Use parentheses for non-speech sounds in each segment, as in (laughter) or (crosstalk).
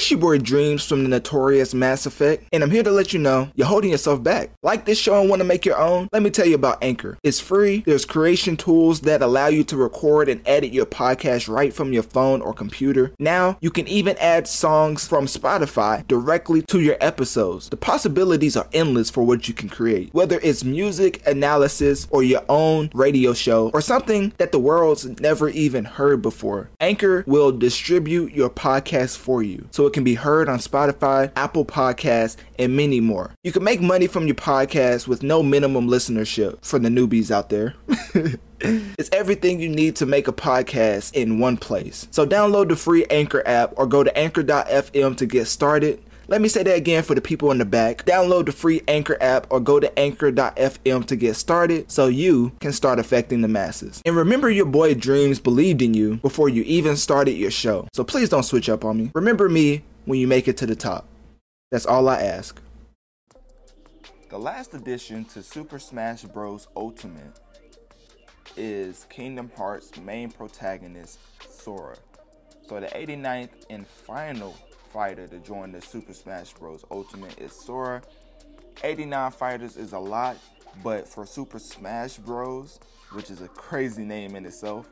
It's your boy Dreamz from the notorious Mass Effect, and I'm here to let you know you're holding yourself back. Like this show and want to make your own? Let me tell you about Anchor. It's free, there's creation tools that allow you to record and edit your podcast right from your phone or computer. Now, you can even add songs from Spotify directly to your episodes. The possibilities are endless for what you can create, whether it's music, analysis, or your own radio show, or something that the world's never even heard before. Anchor will distribute your podcast for you so it can be heard on Spotify, Apple Podcasts, and many more. You can make money from your podcast with no minimum listenership for the newbies out there. (laughs) it's everything you need to make a podcast in one place. So download the free Anchor app or go to anchor.fm to get started. Let me say that again for the people in the back. Download the free Anchor app or go to anchor.fm to get started so you can start affecting the masses. And remember, your boy Dreamz believed in you before you even started your show. So please don't switch up on me. Remember me when you make it to the top. That's all I ask. The last addition to Super Smash Bros. Ultimate is Kingdom Hearts' main protagonist, Sora. So the 89th and final fighter to join the Super Smash Bros. Ultimate is Sora. 89 fighters is a lot, but for Super Smash Bros., which is a crazy name in itself,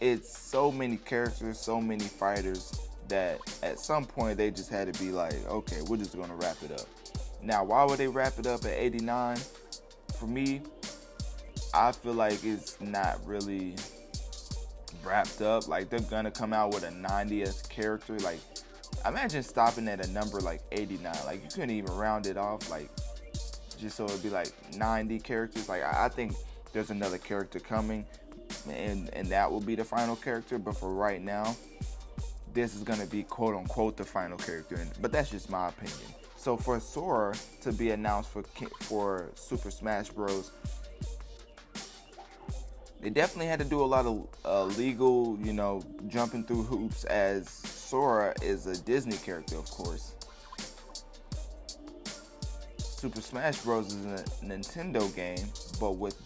it's so many characters, so many fighters that at some point they just had to be like, okay, we're just gonna wrap it up. Now, why would they wrap it up at 89? For me, I feel like it's not really wrapped up. Like they're gonna come out with a 90th character. Like imagine stopping at a number like 89. Like you couldn't even round it off, like just so it'd be like 90 characters. Like I think there's another character coming, and and that will be the final character. But for right now, this is gonna be quote unquote the final character. And, but that's just my opinion. So for Sora to be announced for for Super Smash Bros. They definitely had to do a lot of uh, legal, you know, jumping through hoops as Sora is a Disney character, of course. Super Smash Bros. is a Nintendo game, but with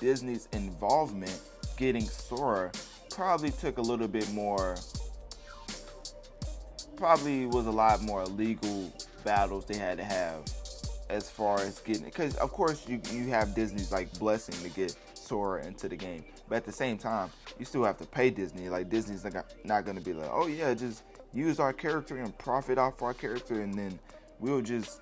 Disney's involvement, getting Sora probably took a little bit more. Probably was a lot more legal battles they had to have as far as getting it. Because, of course, you, you have Disney's like blessing to get Sora into the game. But at the same time, you still have to pay Disney. Like Disney's not, not gonna be like, oh yeah, just use our character and profit off our character, and then we'll just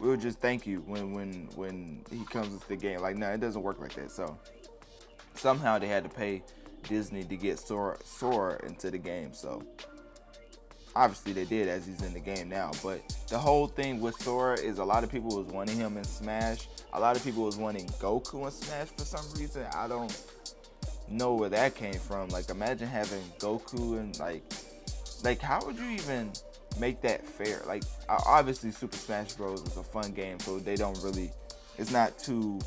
we'll just thank you when when when he comes into the game. Like no, it doesn't work like that. So somehow they had to pay Disney to get Sora Sora into the game. So obviously they did as he's in the game now. But the whole thing with Sora is a lot of people was wanting him in Smash. A lot of people was wanting Goku in Smash for some reason. I don't know where that came from. Like imagine having Goku and like like how would you even make that fair? Like obviously Super Smash Bros is a fun game, so they don't really it's not too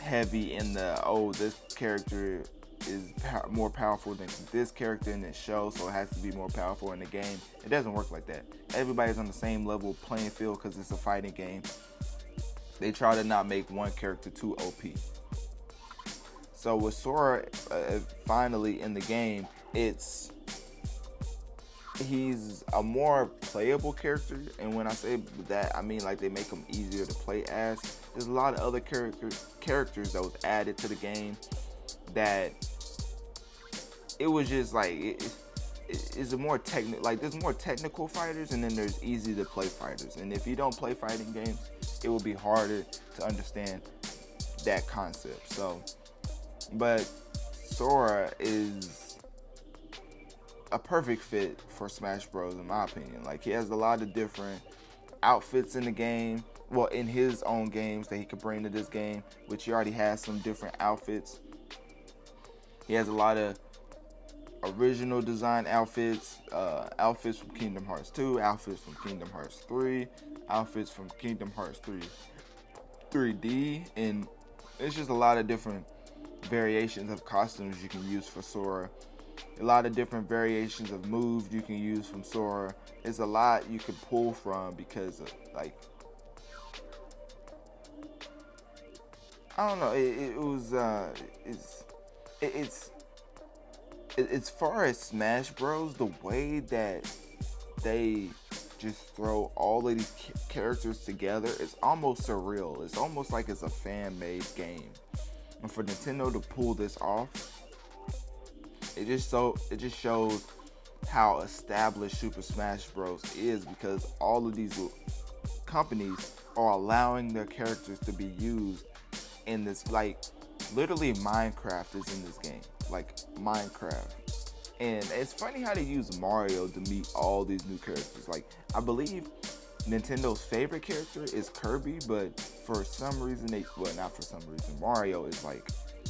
heavy in the oh this character is more powerful than this character in this show, so it has to be more powerful in the game. It doesn't work like that. Everybody's on the same level playing field because it's a fighting game. They try to not make one character too OP. So with Sora uh, finally in the game, it's he's a more playable character, and when I say that, I mean like they make him easier to play as. There's a lot of other character characters that was added to the game that it was just like it, it's a more technical like there's more technical fighters and then there's easy to play fighters. And if you don't play fighting games it will be harder to understand that concept. So but sora is a perfect fit for smash bros in my opinion. Like he has a lot of different outfits in the game well in his own games that he could bring to this game which he already has some different outfits. He has a lot of original design outfits, uh, outfits from Kingdom Hearts 2, outfits from Kingdom Hearts 3, outfits from Kingdom Hearts 3 3D, and it's just a lot of different variations of costumes you can use for Sora. A lot of different variations of moves you can use from Sora. It's a lot you can pull from because of like I don't know. It, it was uh, it's it, it's as far as Smash Bros, the way that they just throw all of these characters together, it's almost surreal. It's almost like it's a fan-made game. And for Nintendo to pull this off, it just so it just shows how established Super Smash Bros is because all of these companies are allowing their characters to be used in this like literally Minecraft is in this game. Like Minecraft. And it's funny how they use Mario to meet all these new characters. Like I believe Nintendo's favorite character is Kirby, but for some reason they well not for some reason Mario is like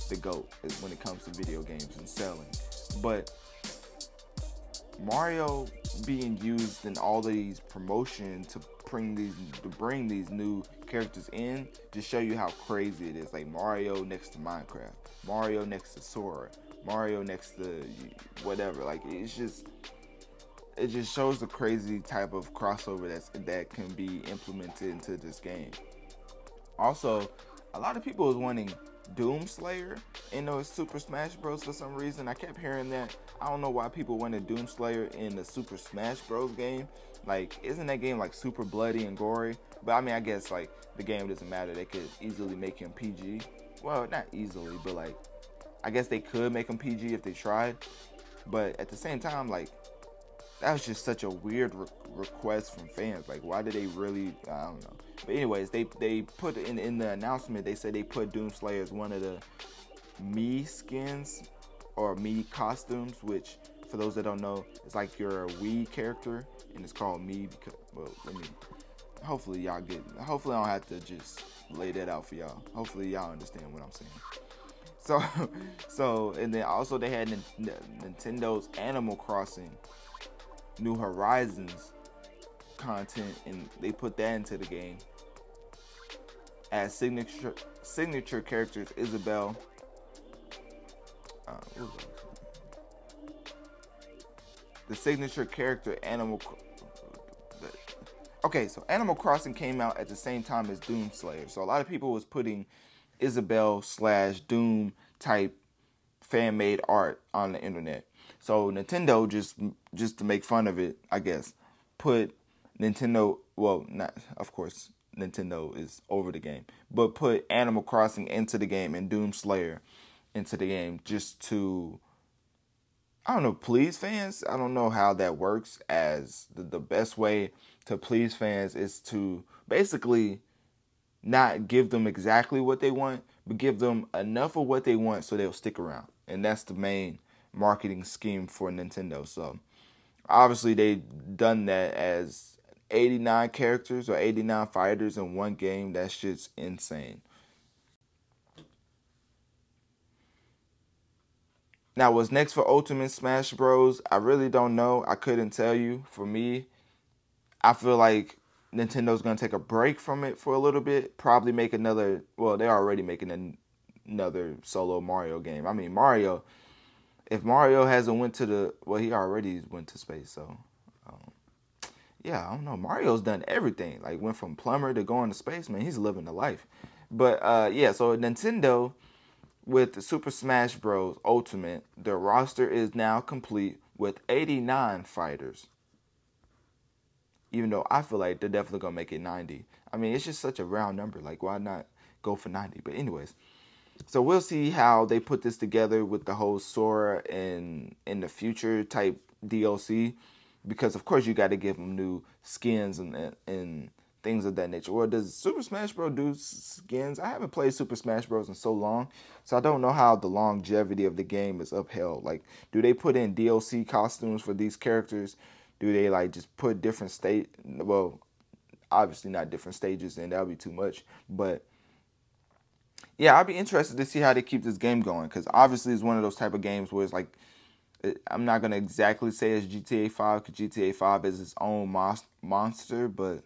the goat is when it comes to video games and selling. But Mario being used in all these promotion to bring these to bring these new characters in to show you how crazy it is. Like Mario next to Minecraft, Mario next to Sora, Mario next to whatever. Like it's just it just shows the crazy type of crossover that's that can be implemented into this game. Also, a lot of people is wanting Doom Slayer in the Super Smash Bros. for some reason. I kept hearing that. I don't know why people wanted Doom Slayer in the Super Smash Bros. game. Like, isn't that game like super bloody and gory? But I mean, I guess like the game doesn't matter. They could easily make him PG. Well, not easily, but like, I guess they could make him PG if they tried. But at the same time, like, that was just such a weird re- request from fans. Like, why did they really? I don't know. But anyways, they they put in in the announcement they said they put Doomslayer as one of the Mii skins or Mii costumes, which for those that don't know, it's like you're a Wii character and it's called Mii because well, let me. Hopefully y'all get. Hopefully I don't have to just lay that out for y'all. Hopefully y'all understand what I'm saying. So, (laughs) so and then also they had Nintendo's Animal Crossing New Horizons content and they put that into the game as signature signature characters Isabelle. Uh, the signature character Animal. Okay, so Animal Crossing came out at the same time as Doom Slayer, so a lot of people was putting Isabelle slash Doom type fan made art on the internet. So Nintendo just just to make fun of it, I guess, put Nintendo. Well, not of course Nintendo is over the game, but put Animal Crossing into the game and Doom Slayer into the game just to I don't know, please fans. I don't know how that works as the, the best way to please fans is to basically not give them exactly what they want, but give them enough of what they want so they'll stick around. And that's the main marketing scheme for Nintendo. So obviously they've done that as 89 characters or 89 fighters in one game. That's just insane. Now, what's next for Ultimate Smash Bros? I really don't know. I couldn't tell you. For me, I feel like Nintendo's gonna take a break from it for a little bit. Probably make another. Well, they're already making another solo Mario game. I mean, Mario if Mario hasn't went to the well, he already went to space, so um, yeah, I don't know. Mario's done everything. Like went from plumber to going to space. Man, he's living the life. But uh, yeah, so Nintendo with Super Smash Bros. Ultimate, the roster is now complete with 89 fighters. Even though I feel like they're definitely gonna make it 90. I mean, it's just such a round number. Like, why not go for 90? But anyways, so we'll see how they put this together with the whole Sora and in the future type DLC, because of course you got to give them new skins and and things of that nature. Or does Super Smash Bros. do skins? I haven't played Super Smash Bros. in so long, so I don't know how the longevity of the game is upheld. Like, do they put in DLC costumes for these characters? Do they like just put different state? Well, obviously not different stages, and that would be too much. But yeah, I'd be interested to see how they keep this game going because obviously it's one of those type of games where it's like I'm not gonna exactly say it's GTA 5 because GTA 5 is its own monster, but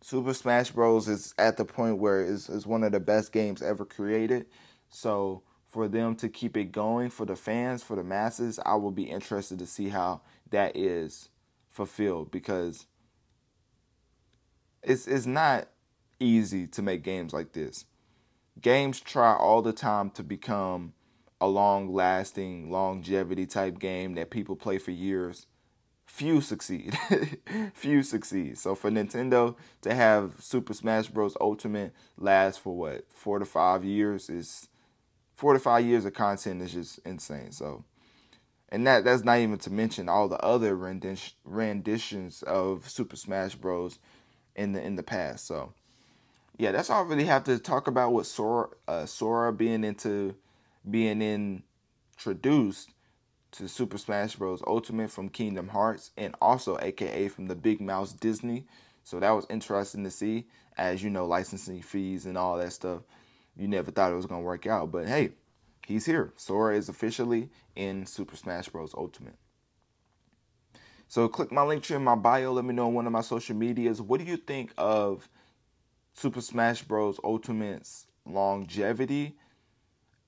Super Smash Bros is at the point where it's, it's one of the best games ever created. So for them to keep it going for the fans, for the masses, I will be interested to see how that is fulfilled because it's it's not easy to make games like this games try all the time to become a long lasting longevity type game that people play for years, few succeed. (laughs) few succeed. So for Nintendo to have Super Smash Bros. Ultimate last for what four to five years is four to five years of content is just insane. So, and that that's not even to mention all the other renditions of Super Smash Bros. in the in the past. So, yeah, that's all I really have to talk about with Sora uh, Sora being into being introduced to Super Smash Bros. Ultimate from Kingdom Hearts and also AKA from the Big Mouse Disney. So that was interesting to see, as you know, licensing fees and all that stuff. You never thought it was gonna work out, but hey, he's here. Sora is officially in Super Smash Bros. Ultimate. So click my Linktree in my bio. Let me know on one of my social medias. What do you think of Super Smash Bros. Ultimate's longevity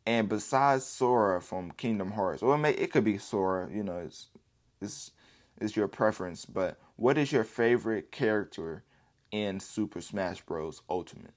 and besides Sora from Kingdom Hearts, or it, may, it could be Sora, you know, it's it's it's your preference. But what is your favorite character in Super Smash Bros. Ultimate?